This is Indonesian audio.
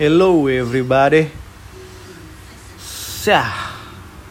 Hello everybody. Syah.